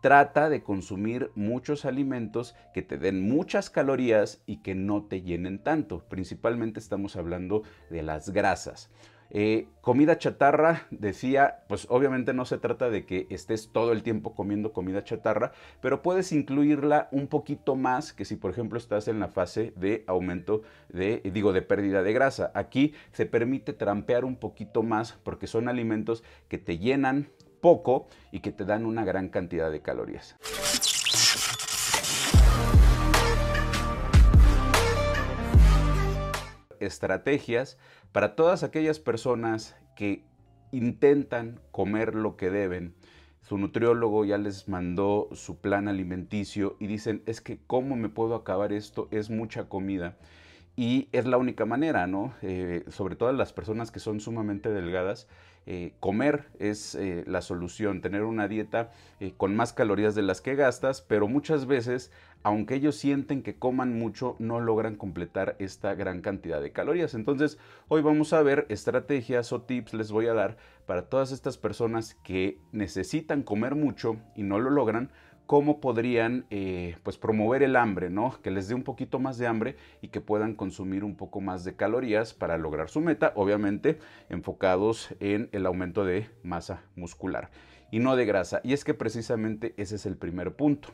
trata de consumir muchos alimentos que te den muchas calorías y que no te llenen tanto. Principalmente estamos hablando de las grasas. Eh, comida chatarra, decía, pues obviamente no se trata de que estés todo el tiempo comiendo comida chatarra, pero puedes incluirla un poquito más que si por ejemplo estás en la fase de aumento de, digo, de pérdida de grasa. Aquí se permite trampear un poquito más porque son alimentos que te llenan poco y que te dan una gran cantidad de calorías. Estrategias para todas aquellas personas que intentan comer lo que deben. Su nutriólogo ya les mandó su plan alimenticio y dicen, es que ¿cómo me puedo acabar esto? Es mucha comida. Y es la única manera, ¿no? Eh, sobre todo las personas que son sumamente delgadas, eh, comer es eh, la solución, tener una dieta eh, con más calorías de las que gastas, pero muchas veces, aunque ellos sienten que coman mucho, no logran completar esta gran cantidad de calorías. Entonces, hoy vamos a ver estrategias o tips les voy a dar para todas estas personas que necesitan comer mucho y no lo logran cómo podrían eh, pues promover el hambre, ¿no? Que les dé un poquito más de hambre y que puedan consumir un poco más de calorías para lograr su meta, obviamente enfocados en el aumento de masa muscular y no de grasa. Y es que precisamente ese es el primer punto.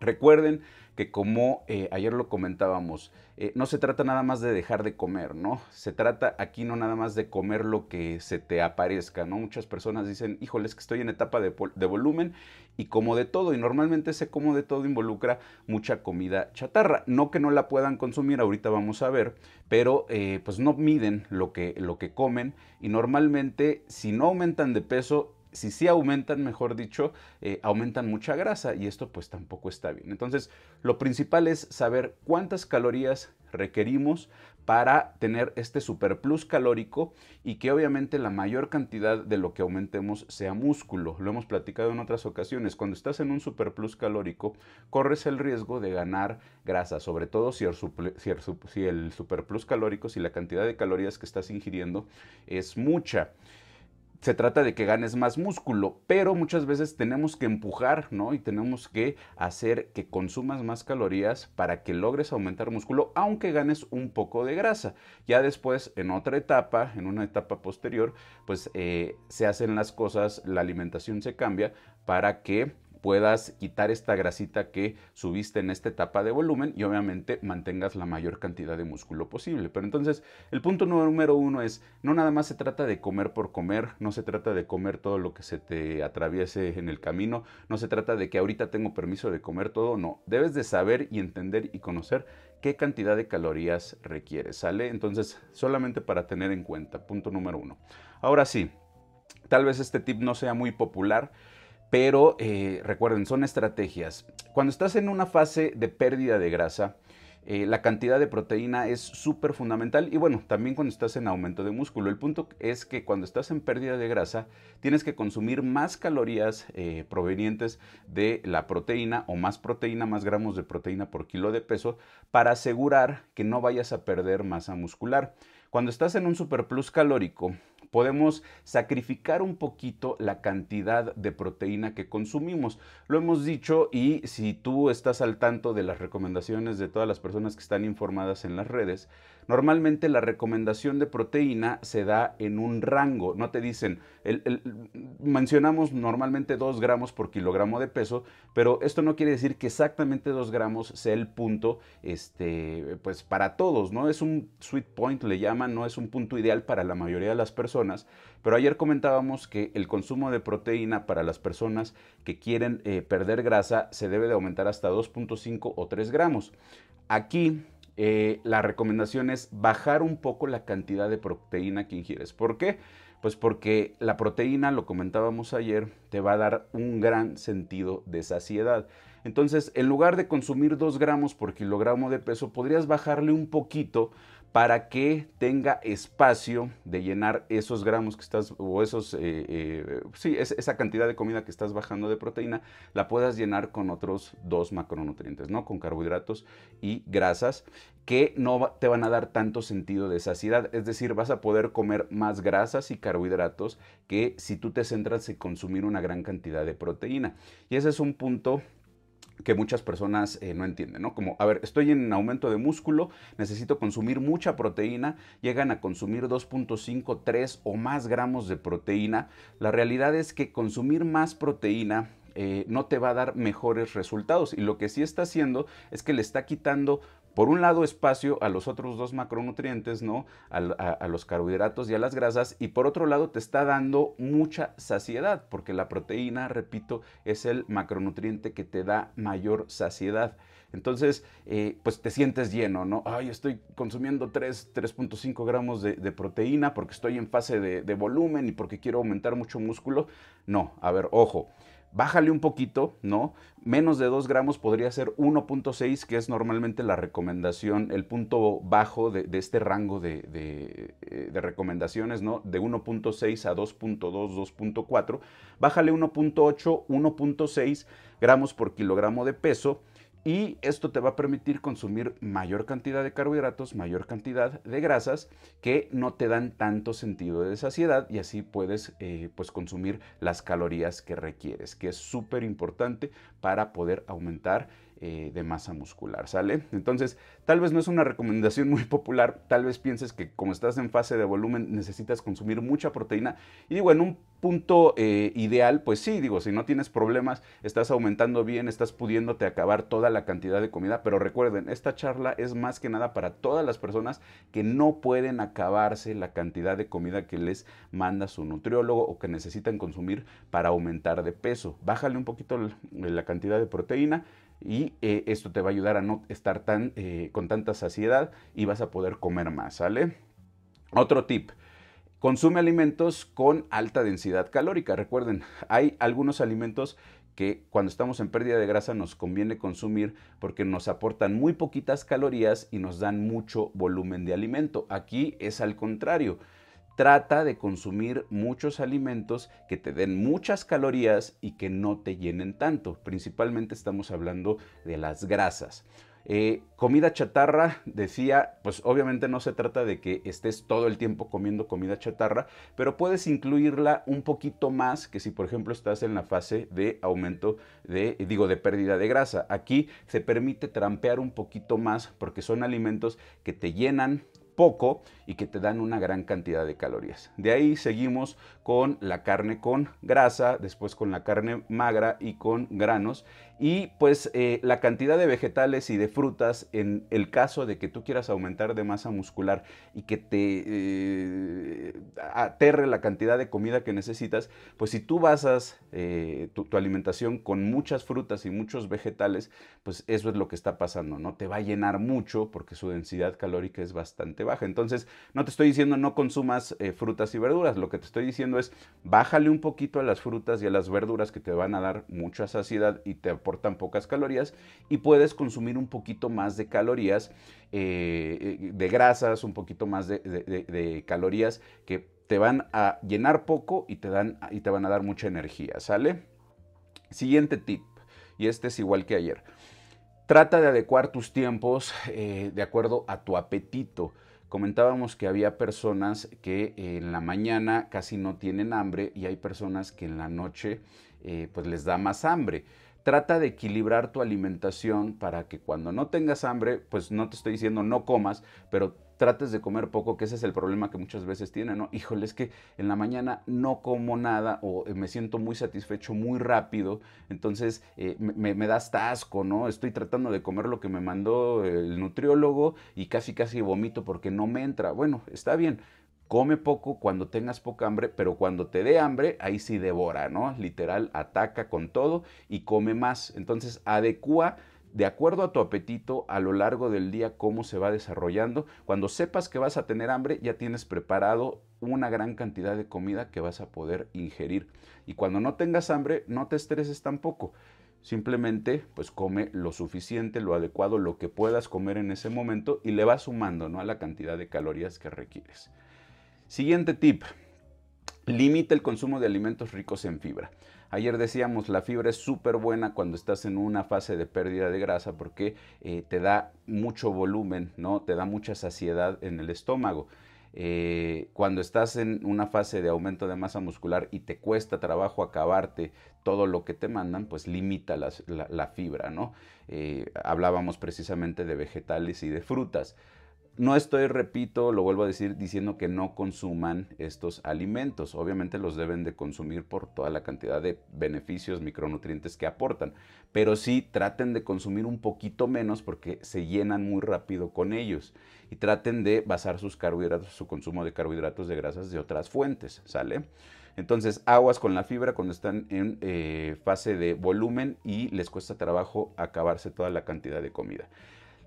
Recuerden que como eh, ayer lo comentábamos, eh, no se trata nada más de dejar de comer, ¿no? Se trata aquí no nada más de comer lo que se te aparezca, ¿no? Muchas personas dicen, híjole, es que estoy en etapa de, volumen y como de todo, y normalmente ese como de todo involucra mucha comida chatarra. No que no la puedan consumir, ahorita vamos a ver, pero eh, pues no miden lo que, lo que comen y normalmente si no aumentan de peso, si sí aumentan, mejor dicho, eh, aumentan mucha grasa y esto pues tampoco está bien. Entonces, lo principal es saber cuántas calorías requerimos para tener este superplus calórico y que obviamente la mayor cantidad de lo que aumentemos sea músculo. Lo hemos platicado en otras ocasiones. Cuando estás en un superplus calórico, corres el riesgo de ganar grasa, sobre todo si el, si si el superplus calórico, si la cantidad de calorías que estás ingiriendo es mucha se trata de que ganes más músculo, pero muchas veces tenemos que empujar, ¿no? Y tenemos que hacer que consumas más calorías para que logres aumentar músculo, aunque ganes un poco de grasa. Ya después, en otra etapa, en una etapa posterior, pues eh, se hacen las cosas, la alimentación se cambia para que puedas quitar esta grasita que subiste en esta etapa de volumen y obviamente mantengas la mayor cantidad de músculo posible. Pero entonces el punto número uno es, no nada más se trata de comer por comer, no se trata de comer todo lo que se te atraviese en el camino, no se trata de que ahorita tengo permiso de comer todo, no, debes de saber y entender y conocer qué cantidad de calorías requieres, ¿sale? Entonces solamente para tener en cuenta, punto número uno. Ahora sí, tal vez este tip no sea muy popular, pero eh, recuerden, son estrategias. Cuando estás en una fase de pérdida de grasa, eh, la cantidad de proteína es súper fundamental y bueno, también cuando estás en aumento de músculo. El punto es que cuando estás en pérdida de grasa, tienes que consumir más calorías eh, provenientes de la proteína o más proteína, más gramos de proteína por kilo de peso para asegurar que no vayas a perder masa muscular. Cuando estás en un superplus calórico, podemos sacrificar un poquito la cantidad de proteína que consumimos. Lo hemos dicho y si tú estás al tanto de las recomendaciones de todas las personas que están informadas en las redes, Normalmente la recomendación de proteína se da en un rango, no te dicen, mencionamos normalmente 2 gramos por kilogramo de peso, pero esto no quiere decir que exactamente 2 gramos sea el punto este, pues para todos, ¿no? Es un sweet point, le llaman, no es un punto ideal para la mayoría de las personas, pero ayer comentábamos que el consumo de proteína para las personas que quieren eh, perder grasa se debe de aumentar hasta 2.5 o 3 gramos. Aquí eh, la recomendación es bajar un poco la cantidad de proteína que ingieres. ¿Por qué? Pues porque la proteína, lo comentábamos ayer, te va a dar un gran sentido de saciedad. Entonces, en lugar de consumir 2 gramos por kilogramo de peso, podrías bajarle un poquito para que tenga espacio de llenar esos gramos que estás, o esos, eh, eh, sí, esa cantidad de comida que estás bajando de proteína, la puedas llenar con otros dos macronutrientes, ¿no? Con carbohidratos y grasas que no te van a dar tanto sentido de saciedad. Es decir, vas a poder comer más grasas y carbohidratos que si tú te centras en consumir una gran cantidad de proteína. Y ese es un punto que muchas personas eh, no entienden, ¿no? Como, a ver, estoy en aumento de músculo, necesito consumir mucha proteína, llegan a consumir 2.5, 3 o más gramos de proteína. La realidad es que consumir más proteína eh, no te va a dar mejores resultados y lo que sí está haciendo es que le está quitando por un lado espacio a los otros dos macronutrientes, ¿no? A, los carbohidratos y a las grasas, y por otro lado te está dando mucha saciedad, porque la proteína, repito, es el macronutriente que te da mayor saciedad. Entonces, eh, pues te sientes lleno, ¿no? Ay, estoy consumiendo 3.5 gramos de, proteína porque estoy en fase de, de volumen y porque quiero aumentar mucho músculo. No, a ver, ojo bájale un poquito, ¿no? Menos de 2 gramos podría ser 1.6, que es normalmente la recomendación, el punto bajo de, este rango de, eh, de, recomendaciones, ¿no? De 1.6 a 2.2, 2.4. Bájale 1.8, 1.6 gramos por kilogramo de peso y esto te va a permitir consumir mayor cantidad de carbohidratos, mayor cantidad de grasas que no te dan tanto sentido de saciedad y así puedes eh, pues consumir las calorías que requieres, que es súper importante para poder aumentar eh, de masa muscular, ¿sale? Entonces, tal vez no es una recomendación muy popular, tal vez pienses que como estás en fase de volumen necesitas consumir mucha proteína y digo, en un punto eh, ideal, pues sí, digo, si no tienes problemas, estás aumentando bien, estás pudiéndote acabar toda la cantidad de comida, pero recuerden, esta charla es más que nada para todas las personas que no pueden acabarse la cantidad de comida que les manda su nutriólogo o que necesitan consumir para aumentar de peso. Bájale un poquito la cantidad de proteína, y eh, esto te va a ayudar a no estar tan, eh, con tanta saciedad y vas a poder comer más, ¿sale? Otro tip. Consume alimentos con alta densidad calórica. Recuerden, hay algunos alimentos que cuando estamos en pérdida de grasa nos conviene consumir porque nos aportan muy poquitas calorías y nos dan mucho volumen de alimento. Aquí es al contrario trata de consumir muchos alimentos que te den muchas calorías y que no te llenen tanto. Principalmente estamos hablando de las grasas. Eh, comida chatarra, decía, pues obviamente no se trata de que estés todo el tiempo comiendo comida chatarra, pero puedes incluirla un poquito más que si por ejemplo estás en la fase de aumento de, digo, de pérdida de grasa. Aquí se permite trampear un poquito más porque son alimentos que te llenan, poco y que te dan una gran cantidad de calorías. De ahí seguimos con la carne con grasa, después con la carne magra y con granos y pues eh, la cantidad de vegetales y de frutas en el caso de que tú quieras aumentar de masa muscular y que te eh, aterre la cantidad de comida que necesitas, pues si tú basas eh, tu, alimentación con muchas frutas y muchos vegetales, pues eso es lo que está pasando, ¿no? Te va a llenar mucho porque su densidad calórica es bastante baja. Entonces, no te estoy diciendo no consumas frutas y verduras, lo que te estoy diciendo es bájale un poquito a las frutas y a las verduras que te van a dar mucha saciedad y te aportan tan pocas calorías y puedes consumir un poquito más de calorías, eh, eh, de grasas, un poquito más de, calorías que te van a llenar poco y te, dan, y te van a dar mucha energía, ¿sale? Siguiente tip, y este es igual que ayer. Trata de adecuar tus tiempos eh, de acuerdo a tu apetito. Comentábamos que había personas que en la mañana casi no tienen hambre y hay personas que en la noche pues les da más hambre. Trata de equilibrar tu alimentación para que cuando no tengas hambre, pues no te estoy diciendo no comas, pero trates de comer poco, que ese es el problema que muchas veces tienen, ¿no? Híjole, es que en la mañana no como nada o me siento muy satisfecho muy rápido, entonces eh, me, me, da asco, ¿no? Estoy tratando de comer lo que me mandó el nutriólogo y casi casi vomito porque no me entra. Bueno, está bien, come poco cuando tengas poca hambre, pero cuando te dé hambre, ahí sí devora, ¿no? Literal, ataca con todo y come más. Entonces, adecua de acuerdo a tu apetito a lo largo del día cómo se va desarrollando. Cuando sepas que vas a tener hambre, ya tienes preparado una gran cantidad de comida que vas a poder ingerir. Y cuando no tengas hambre, no te estreses tampoco Simplemente, pues come lo suficiente, lo adecuado, lo que puedas comer en ese momento y le vas sumando ¿no? a la cantidad de calorías que requieres. Siguiente tip, limita el consumo de alimentos ricos en fibra. Ayer decíamos, la fibra es súper buena cuando estás en una fase de pérdida de grasa porque eh, te da mucho volumen, ¿no? Te da mucha saciedad en el estómago. Eh, cuando estás en una fase de aumento de masa muscular y te cuesta trabajo acabarte todo lo que te mandan, pues limita la, fibra, ¿no? Eh, hablábamos precisamente de vegetales y de frutas. No estoy, repito, lo vuelvo a decir, diciendo que no consuman estos alimentos. Obviamente los deben de consumir por toda la cantidad de beneficios, micronutrientes que aportan. Pero sí traten de consumir un poquito menos porque se llenan muy rápido con ellos. Y traten de basar sus carbohidratos, su consumo de carbohidratos de grasas de otras fuentes, ¿sale? Entonces, aguas con la fibra cuando están en eh, fase de volumen y les cuesta trabajo acabarse toda la cantidad de comida.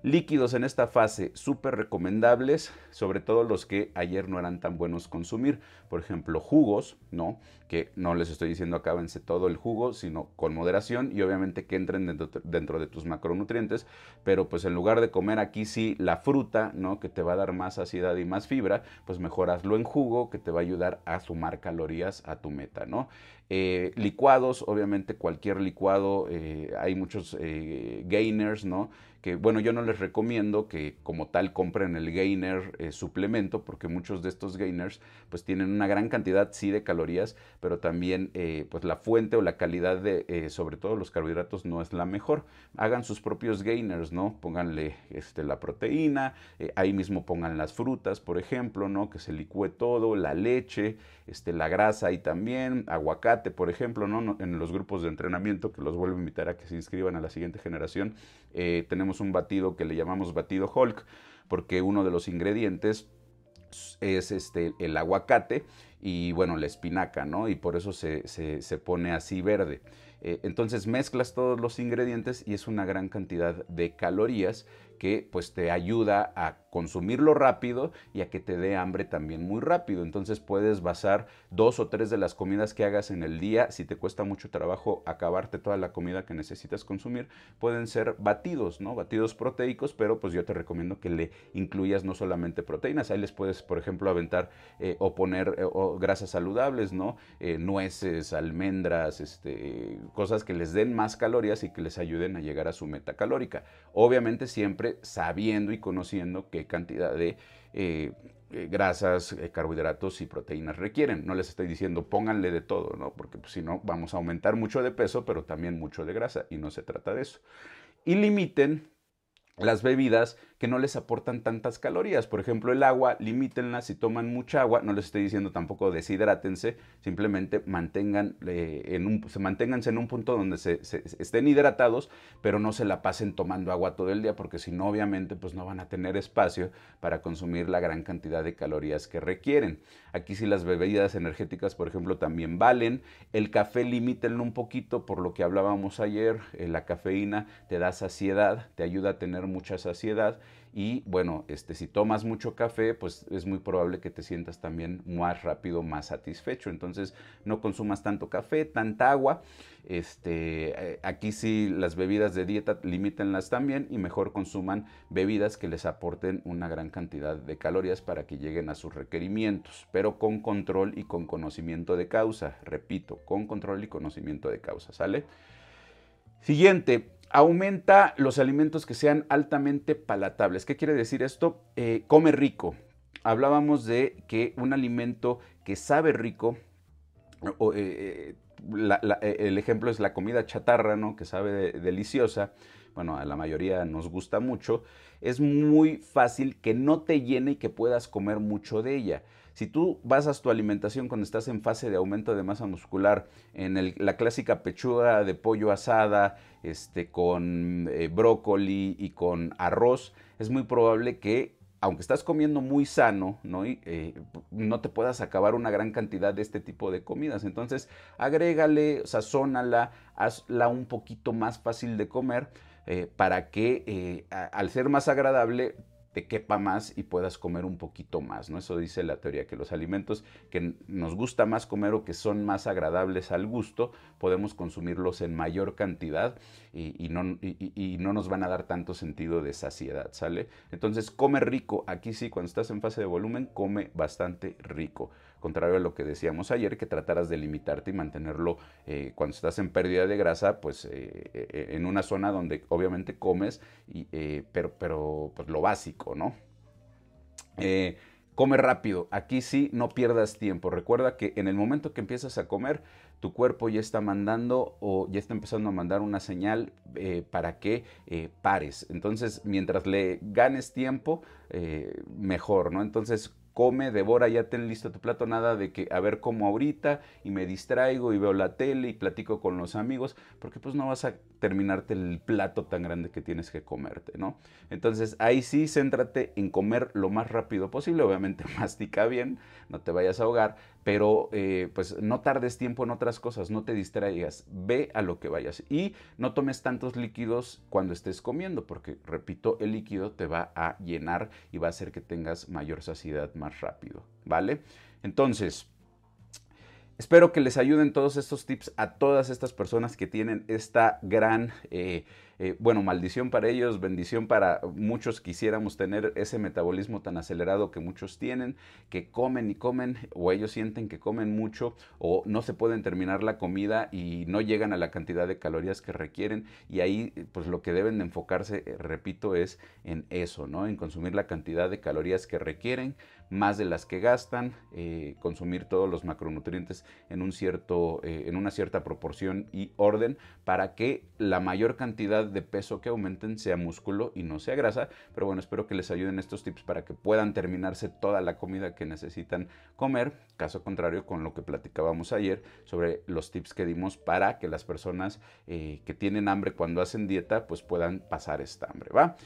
Líquidos en esta fase súper recomendables, sobre todo los que ayer no eran tan buenos consumir. Por ejemplo, jugos, ¿no? Que no les estoy diciendo acábense todo el jugo, sino con moderación y obviamente que entren dentro, dentro, de tus macronutrientes. Pero pues en lugar de comer aquí sí la fruta, ¿no? Que te va a dar más saciedad y más fibra, pues mejor hazlo en jugo que te va a ayudar a sumar calorías a tu meta, ¿no? Eh, licuados, obviamente cualquier licuado, eh, hay muchos eh, gainers, ¿no? Que bueno, yo no les recomiendo que como tal compren el gainer eh, suplemento, porque muchos de estos gainers pues tienen una gran cantidad, sí, de calorías, pero también eh, pues la fuente o la calidad de, eh, sobre todo los carbohidratos, no es la mejor. Hagan sus propios gainers, ¿no? Pónganle este, la proteína, ahí mismo pongan las frutas, por ejemplo, ¿no? Que se licúe todo, la leche, este, la grasa ahí también, aguacate, por ejemplo, ¿no? En los grupos de entrenamiento, que los vuelvo a invitar a que se inscriban a la siguiente generación, tenemos un batido que le llamamos batido Hulk, porque uno de los ingredientes es este, el aguacate y bueno, la espinaca, ¿no? Y por eso se, se, pone así verde. Eh, entonces mezclas todos los ingredientes y es una gran cantidad de calorías que pues te ayuda a consumirlo rápido y a que te dé hambre también muy rápido. Entonces puedes basar dos o tres de las comidas que hagas en el día. Si te cuesta mucho trabajo acabarte toda la comida que necesitas consumir, pueden ser batidos, ¿no? Batidos proteicos, pero pues yo te recomiendo que le incluyas no solamente proteínas. Ahí les puedes, por ejemplo, aventar eh, o poner eh, grasas saludables, ¿no? Eh, nueces, almendras, este, cosas que les den más calorías y que les ayuden a llegar a su meta calórica. Obviamente siempre sabiendo y conociendo que cantidad de eh, eh, grasas, eh, carbohidratos y proteínas requieren. No les estoy diciendo pónganle de todo, ¿no? Porque pues, si no vamos a aumentar mucho de peso, pero también mucho de grasa y no se trata de eso. Y limiten las bebidas que no les aportan tantas calorías. Por ejemplo, el agua, limítenla si toman mucha agua. No les estoy diciendo tampoco deshidrátense, simplemente mantengan, eh, en un, se manténganse en un punto donde se, estén hidratados, pero no se la pasen tomando agua todo el día, porque si no, obviamente, pues no van a tener espacio para consumir la gran cantidad de calorías que requieren. Aquí sí las bebidas energéticas, por ejemplo, también valen. El café, limítenlo un poquito, por lo que hablábamos ayer. Eh, la cafeína te da saciedad, te ayuda a tener mucha saciedad y bueno, este, si tomas mucho café, pues es muy probable que te sientas también más rápido, más satisfecho. Entonces no consumas tanto café, tanta agua. Este, eh, aquí sí las bebidas de dieta limítenlas también y mejor consuman bebidas que les aporten una gran cantidad de calorías para que lleguen a sus requerimientos, pero con control y con conocimiento de causa. Repito, con control y conocimiento de causa, ¿sale? Siguiente, aumenta los alimentos que sean altamente palatables. ¿Qué quiere decir esto? Eh, come rico. Hablábamos de que un alimento que sabe rico, eh, eh, el ejemplo es la comida chatarra, ¿no? que sabe deliciosa, bueno, a la mayoría nos gusta mucho, es muy fácil que no te llene y que puedas comer mucho de ella. Si tú basas tu alimentación cuando estás en fase de aumento de masa muscular en la clásica pechuga de pollo asada, este, con eh, brócoli y con arroz, es muy probable que aunque estás comiendo muy sano, ¿no? Eh, no te puedas acabar una gran cantidad de este tipo de comidas. Entonces, agrégale, sazónala, hazla un poquito más fácil de comer eh, para que al ser más agradable te quepa más y puedas comer un poquito más, ¿no? Eso dice la teoría, que los alimentos que nos gusta más comer o que son más agradables al gusto, podemos consumirlos en mayor cantidad y, no, y, no, nos van a dar tanto sentido de saciedad, ¿sale? Entonces, come rico. Aquí sí, cuando estás en fase de volumen, come bastante rico. Contrario a lo que decíamos ayer, que trataras de limitarte y mantenerlo eh, cuando estás en pérdida de grasa, pues eh, eh, en una zona donde obviamente comes, pero, pero pues lo básico, ¿no? come rápido, aquí sí no pierdas tiempo. Recuerda que en el momento que empiezas a comer, tu cuerpo ya está mandando o ya está empezando a mandar una señal para que pares. Entonces, mientras le ganes tiempo, mejor, ¿no? Entonces, come, devora, ya ten listo tu plato, nada de que a ver cómo ahorita y me distraigo y veo la tele y platico con los amigos, porque pues no vas a terminarte el plato tan grande que tienes que comerte, ¿no? Entonces ahí sí, céntrate en comer lo más rápido posible, obviamente mastica bien, no te vayas a ahogar, pero eh, pues no tardes tiempo en otras cosas, no te distraigas, ve a lo que vayas y no tomes tantos líquidos cuando estés comiendo, porque repito, el líquido te va a llenar y va a hacer que tengas mayor saciedad más rápido, ¿vale? Entonces, espero que les ayuden todos estos tips a todas estas personas que tienen esta gran... Eh, eh, bueno, maldición para ellos, bendición para muchos quisiéramos tener ese metabolismo tan acelerado que muchos tienen, que comen y comen, o ellos sienten que comen mucho, o no se pueden terminar la comida y no llegan a la cantidad de calorías que requieren, y ahí pues lo que deben de enfocarse, eh, repito, es en eso, ¿no? En consumir la cantidad de calorías que requieren, más de las que gastan, eh, consumir todos los macronutrientes en, un cierto, en una cierta proporción y orden para que la mayor cantidad de peso que aumenten sea músculo y no sea grasa. Pero bueno, espero que les ayuden estos tips para que puedan terminarse toda la comida que necesitan comer. Caso contrario con lo que platicábamos ayer sobre los tips que dimos para que las personas eh, que tienen hambre cuando hacen dieta pues puedan pasar esta hambre, ¿va?